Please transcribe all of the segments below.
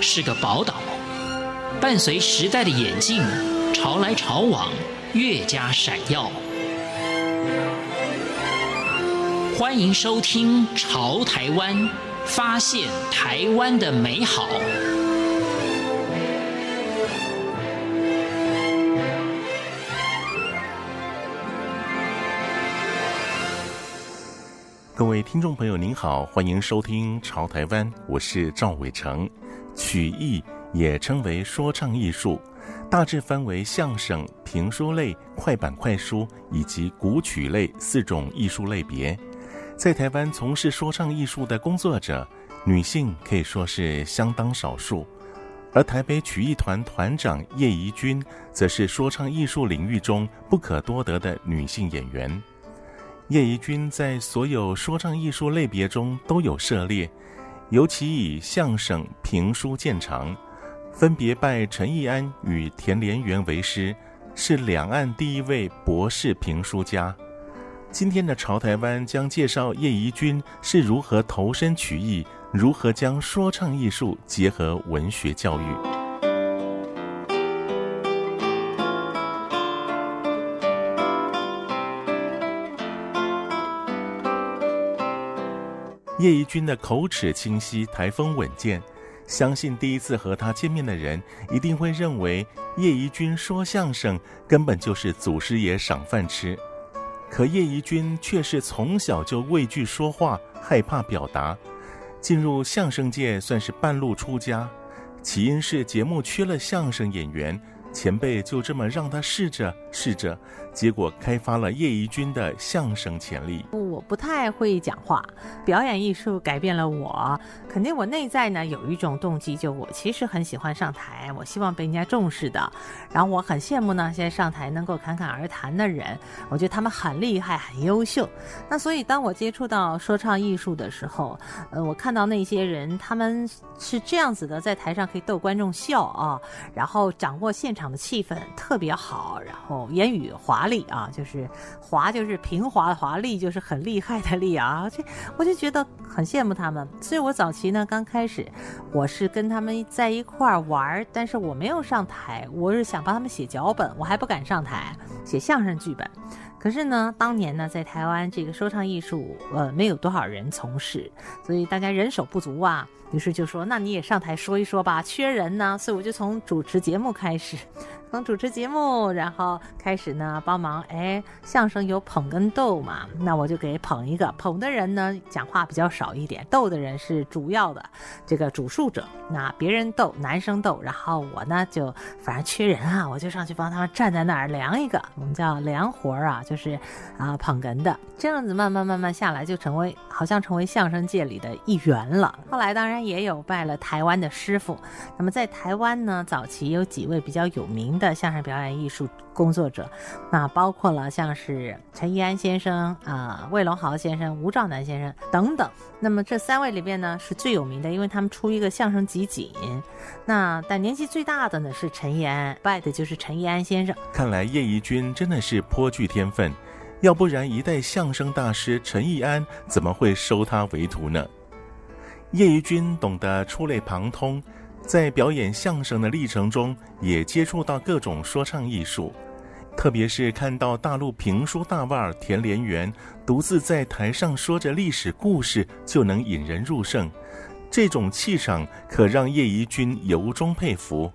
是个宝岛，伴随时代的演进，潮来潮往，越加闪耀。欢迎收听《潮台湾》，发现台湾的美好。各位听众朋友，您好，欢迎收听《潮台湾》，我是赵伟成。曲艺也称为说唱艺术，大致分为相声、评书类、快板快书以及古曲类四种艺术类别。在台湾从事说唱艺术的工作者，女性可以说是相当少数。而台北曲艺团团长叶怡君，则是说唱艺术领域中不可多得的女性演员。叶怡君在所有说唱艺术类别中都有涉猎，尤其以相声、评书见长，分别拜陈义安与田连元为师，是两岸第一位博士评书家。今天的潮台湾将介绍叶怡君是如何投身曲艺，如何将说唱艺术结合文学教育。叶怡君的口齿清晰，台风稳健，相信第一次和他见面的人一定会认为叶怡君说相声根本就是祖师爷赏饭吃。可叶怡君却是从小就畏惧说话，害怕表达，进入相声界算是半路出家，起因是节目缺了相声演员。前辈就这么让他试着试着，结果开发了叶怡君的相声潜力。我不太会讲话，表演艺术改变了我。肯定我内在呢有一种动机，就我其实很喜欢上台，我希望被人家重视的。然后我很羡慕呢，现在上台能够侃侃而谈的人，我觉得他们很厉害，很优秀。那所以当我接触到说唱艺术的时候，呃，我看到那些人他们是这样子的，在台上可以逗观众笑啊，然后掌握现场。的气氛特别好，然后言语华丽啊，就是华就是平滑的，华丽就是很厉害的厉啊，这我就觉得很羡慕他们。所以我早期呢，刚开始我是跟他们在一块儿玩，但是我没有上台，我是想帮他们写脚本，我还不敢上台写相声剧本。可是呢，当年呢，在台湾这个说唱艺术，呃，没有多少人从事，所以大家人手不足啊。于是就说，那你也上台说一说吧，缺人呢。所以我就从主持节目开始。从主持节目，然后开始呢帮忙。哎，相声有捧跟逗嘛，那我就给捧一个。捧的人呢讲话比较少一点，逗的人是主要的这个主述者。那别人逗，男生逗，然后我呢就反正缺人啊，我就上去帮他们站在那儿量一个，我们叫量活啊，就是啊捧哏的。这样子慢慢慢慢下来，就成为好像成为相声界里的一员了。后来当然也有拜了台湾的师傅。那么在台湾呢，早期有几位比较有名的相声表演艺术工作者，那包括了像是陈义安先生啊、魏龙豪先生、吴兆南先生等等。那么这三位里边呢，是最有名的，因为他们出一个相声集锦。那但年纪最大的呢是陈义安，拜的就是陈义安先生。看来叶怡君真的是颇具天分，要不然一代相声大师陈义安怎么会收他为徒呢？叶怡君懂得触类旁通。在表演相声的历程中，也接触到各种说唱艺术，特别是看到大陆评书大腕田连元独自在台上说着历史故事就能引人入胜，这种气场可让叶怡君由衷佩服。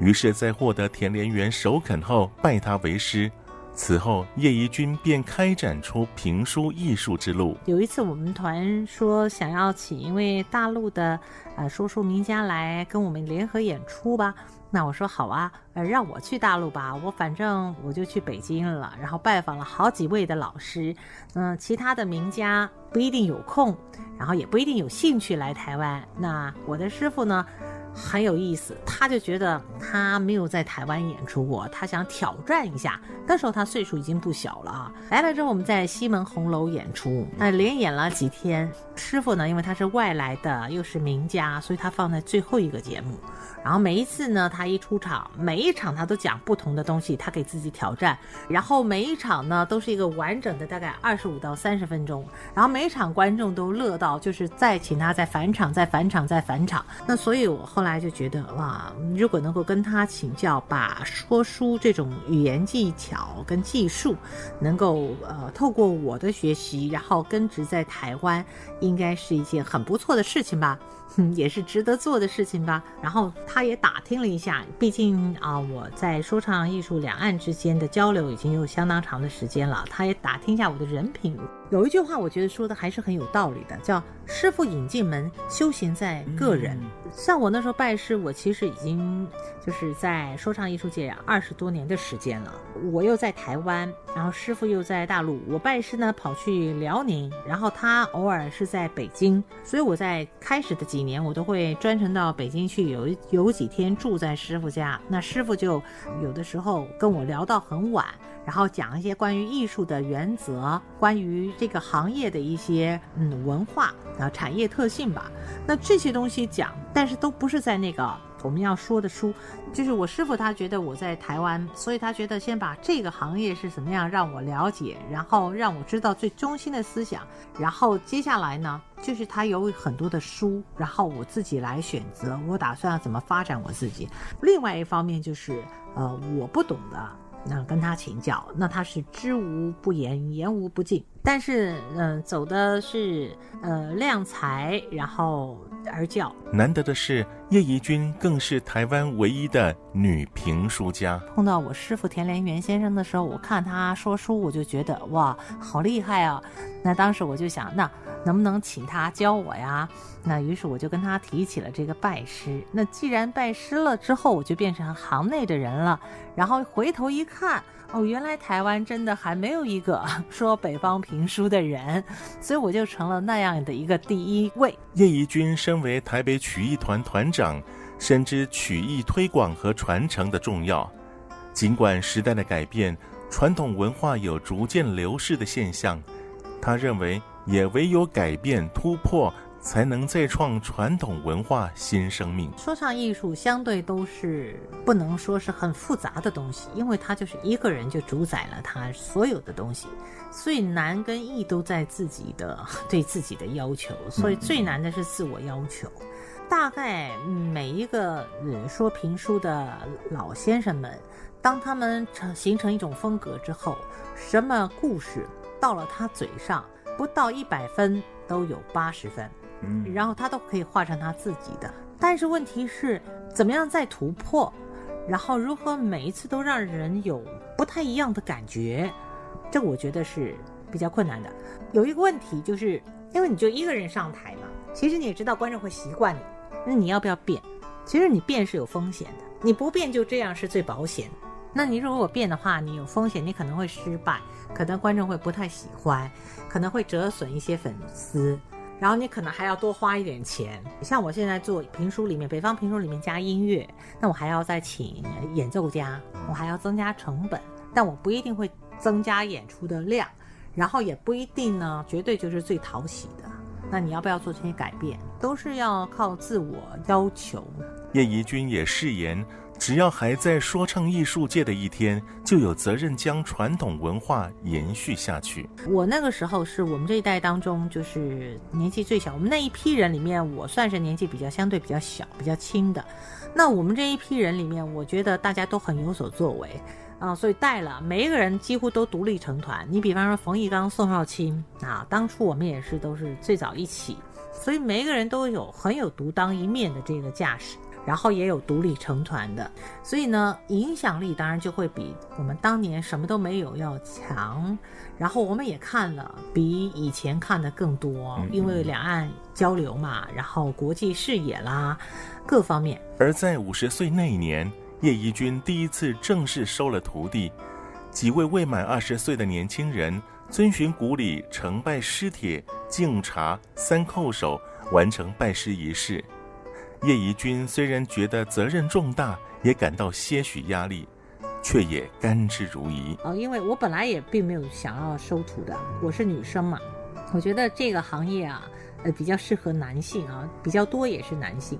于是，在获得田连元首肯后，拜他为师。此后，叶怡君便开展出评书艺术之路。有一次，我们团说想要请一位大陆的呃说书名家来跟我们联合演出吧。那我说好啊，呃，让我去大陆吧，我反正我就去北京了，然后拜访了好几位的老师。嗯，其他的名家不一定有空，然后也不一定有兴趣来台湾。那我的师傅呢？很有意思，他就觉得他没有在台湾演出过，他想挑战一下。那时候他岁数已经不小了啊。来了之后，我们在西门红楼演出，那连演了几天。师傅呢，因为他是外来的，又是名家，所以他放在最后一个节目。然后每一次呢，他一出场，每一场他都讲不同的东西，他给自己挑战。然后每一场呢，都是一个完整的，大概二十五到三十分钟。然后每一场观众都乐到，就是再请他再返场，再返场，再返场。那所以我后。来就觉得哇，如果能够跟他请教，把说书这种语言技巧跟技术，能够呃透过我的学习，然后根植在台湾，应该是一件很不错的事情吧。也是值得做的事情吧。然后他也打听了一下，毕竟啊，我在说唱艺术两岸之间的交流已经有相当长的时间了。他也打听一下我的人品。有一句话，我觉得说的还是很有道理的，叫“师傅引进门，修行在个人”。嗯。像我那时候拜师，我其实已经就是在说唱艺术界二十多年的时间了。我又在台湾，然后师傅又在大陆。我拜师呢，跑去辽宁，然后他偶尔是在北京，所以我在开始的几年，我都会专程到北京去有，有几天住在师傅家。那师傅就有的时候跟我聊到很晚。然后讲一些关于艺术的原则，关于这个行业的一些嗯文化啊产业特性吧。那这些东西讲，但是都不是在那个我们要说的书。就是我师傅他觉得我在台湾，所以他觉得先把这个行业是怎么样让我了解，然后让我知道最中心的思想。然后接下来呢，就是他有很多的书，然后我自己来选择，我打算要怎么发展我自己。另外一方面就是呃我不懂的。那跟他请教，那他是知无不言，言无不尽。但是，嗯、呃，走的是呃量才，然后而教。难得的是，叶怡君更是台湾唯一的女评书家。碰到我师傅田连元先生的时候，我看他说书，我就觉得哇，好厉害啊！那当时我就想，那能不能请他教我呀？那于是我就跟他提起了这个拜师。那既然拜师了之后，我就变成行内的人了。然后回头一看，哦，原来台湾真的还没有一个 说北方评书的人，所以我就成了那样的一个第一位。叶怡君身为台北曲艺团团长，深知曲艺推广和传承的重要。尽管时代的改变，传统文化有逐渐流逝的现象，他认为也唯有改变突破。才能再创传统文化新生命。说唱艺术相对都是不能说是很复杂的东西，因为它就是一个人就主宰了他所有的东西，所以难跟易都在自己的 对自己的要求，所以最难的是自我要求。大概每一个人说评书的老先生们，当他们成形成一种风格之后，什么故事到了他嘴上，不到一百分都有八十分。嗯，然后他都可以画成他自己的，但是问题是，怎么样再突破，然后如何每一次都让人有不太一样的感觉，这我觉得是比较困难的。有一个问题就是，因为你就一个人上台嘛，其实你也知道观众会习惯你，那你要不要变？其实你变是有风险的，你不变就这样是最保险。那你如果变的话，你有风险，你可能会失败，可能观众会不太喜欢，可能会折损一些粉丝。然后你可能还要多花一点钱，像我现在做评书里面，北方评书里面加音乐，那我还要再请演奏家，我还要增加成本，但我不一定会增加演出的量，然后也不一定呢，绝对就是最讨喜的。那你要不要做这些改变，都是要靠自我要求。叶怡君也誓言。只要还在说唱艺术界的一天，就有责任将传统文化延续下去。我那个时候是我们这一代当中，就是年纪最小。我们那一批人里面，我算是年纪比较相对比较小、比较轻的。那我们这一批人里面，我觉得大家都很有所作为啊，所以带了每一个人几乎都独立成团。你比方说冯玉刚、宋少卿啊，当初我们也是都是最早一起，所以每一个人都有很有独当一面的这个架势。然后也有独立成团的，所以呢，影响力当然就会比我们当年什么都没有要强。然后我们也看了比以前看的更多，因为两岸交流嘛，然后国际视野啦，各方面。而在五十岁那一年，叶怡君第一次正式收了徒弟，几位未满二十岁的年轻人遵循古礼，承拜师帖、敬茶、三叩首，完成拜师仪式。叶怡君虽然觉得责任重大，也感到些许压力，却也甘之如饴。哦，因为我本来也并没有想要收徒的，我是女生嘛，我觉得这个行业啊，呃，比较适合男性啊，比较多也是男性。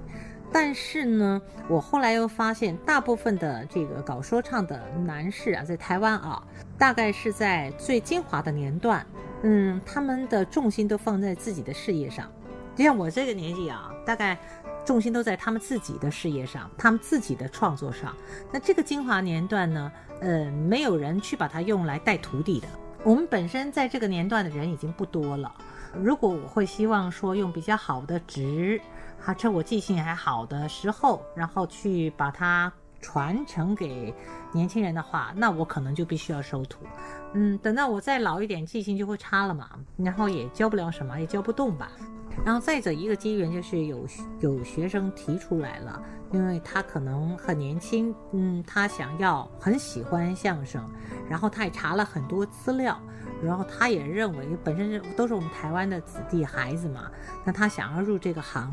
但是呢，我后来又发现，大部分的这个搞说唱的男士啊，在台湾啊，大概是在最精华的年段，嗯，他们的重心都放在自己的事业上。就像我这个年纪啊，大概。重心都在他们自己的事业上，他们自己的创作上。那这个精华年段呢，呃，没有人去把它用来带徒弟的。我们本身在这个年段的人已经不多了。如果我会希望说用比较好的值，哈，趁我记性还好的时候，然后去把它传承给年轻人的话，那我可能就必须要收徒。嗯，等到我再老一点，记性就会差了嘛，然后也教不了什么，也教不动吧。然后再者一个机缘就是有有学生提出来了，因为他可能很年轻，嗯，他想要很喜欢相声，然后他也查了很多资料。然后他也认为，本身都是我们台湾的子弟孩子嘛，那他想要入这个行，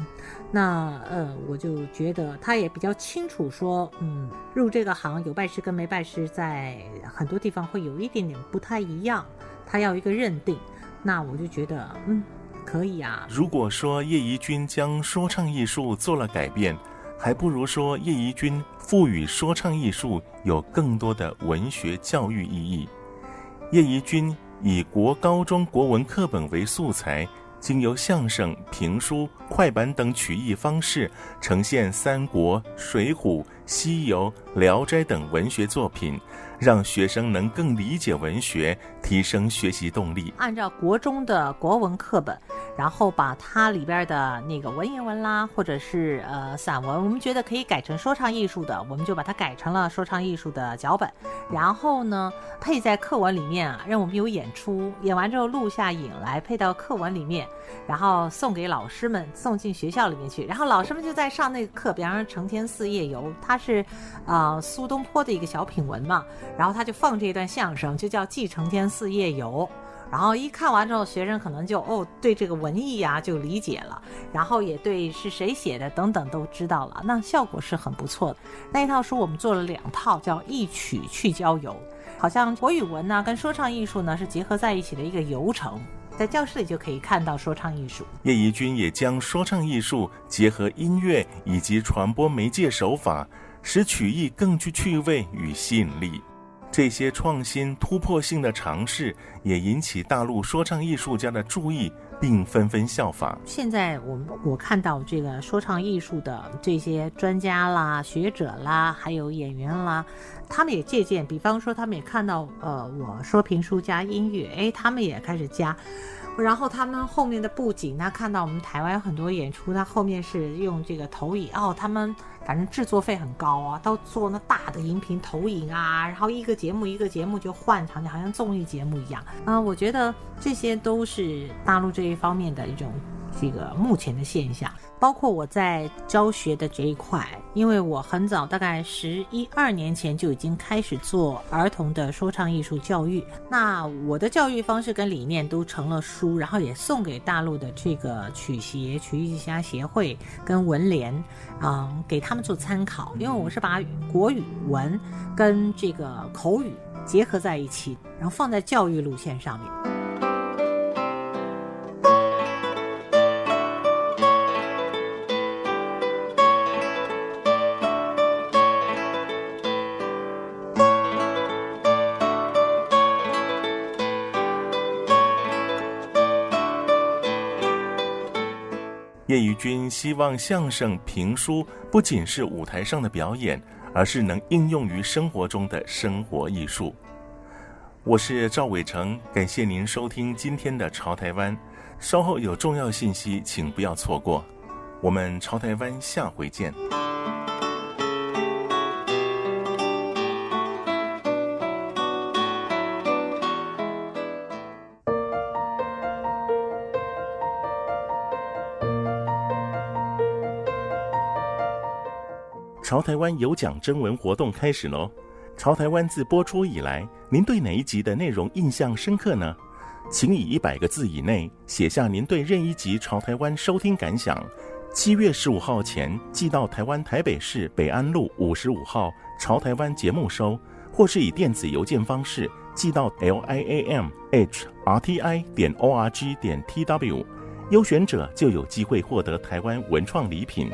那呃，我就觉得他也比较清楚说，嗯，入这个行有拜师跟没拜师，在很多地方会有一点点不太一样，他要一个认定，那我就觉得，嗯，可以啊。如果说叶怡君将说唱艺术做了改变，还不如说叶怡君赋予说唱艺术有更多的文学教育意义。叶怡君。以国高中国文课本为素材，经由相声、评书、快板等曲艺方式，呈现《三国》《水浒》《西游》《聊斋》等文学作品，让学生能更理解文学，提升学习动力。按照国中的国文课本。然后把它里边的那个文言文啦，或者是呃散文，我们觉得可以改成说唱艺术的，我们就把它改成了说唱艺术的脚本。然后呢，配在课文里面啊，让我们有演出，演完之后录下影来配到课文里面，然后送给老师们，送进学校里面去。然后老师们就在上那个课，比方说《承天寺夜游》，他是呃苏东坡的一个小品文嘛，然后他就放这一段相声，就叫《记承天寺夜游》。然后一看完之后，学生可能就哦，对这个文艺呀就理解了，然后也对是谁写的等等都知道了，那效果是很不错的。那一套书我们做了两套，叫一曲去郊游，好像国语文呢跟说唱艺术呢是结合在一起的一个游程，在教室里就可以看到说唱艺术。叶怡君也将说唱艺术结合音乐以及传播媒介手法，使曲艺更具趣味与吸引力。这些创新突破性的尝试也引起大陆说唱艺术家的注意，并纷纷效仿。现在我我看到这个说唱艺术的这些专家啦、学者啦，还有演员啦，他们也借鉴，比方说他们也看到，呃，我说评书加音乐，哎，他们也开始加。然后他们后面的布景，他看到我们台湾有很多演出，他后面是用这个投影哦，他们反正制作费很高啊，都做那大的荧屏投影啊，然后一个节目一个节目就换场景，好像综艺节目一样啊、我觉得这些都是大陆这一方面的一种这个目前的现象。包括我在教学的这一块，因为我很早，大概十一二年前就已经开始做儿童的说唱艺术教育。那我的教育方式跟理念都成了书，然后也送给大陆的这个曲协、曲艺家协会跟文联，嗯，给他们做参考。因为我是把国语文跟这个口语结合在一起，然后放在教育路线上面。叶怡君希望相声评书不仅是舞台上的表演，而是能应用于生活中的生活艺术。我是赵伟成，感谢您收听今天的《潮台湾》，稍后有重要信息，请不要错过。我们《潮台湾》下回见。潮台湾有奖征文活动开始喽！潮台湾自播出以来，您对哪一集的内容印象深刻呢？请以一百个字以内写下您对任一集潮台湾收听感想。七月十五号前寄到台湾台北市北安路五十五号潮台湾节目收，或是以电子邮件方式寄到 l i a m h r t i 点 o r g 点 t w，优选者就有机会获得台湾文创礼品。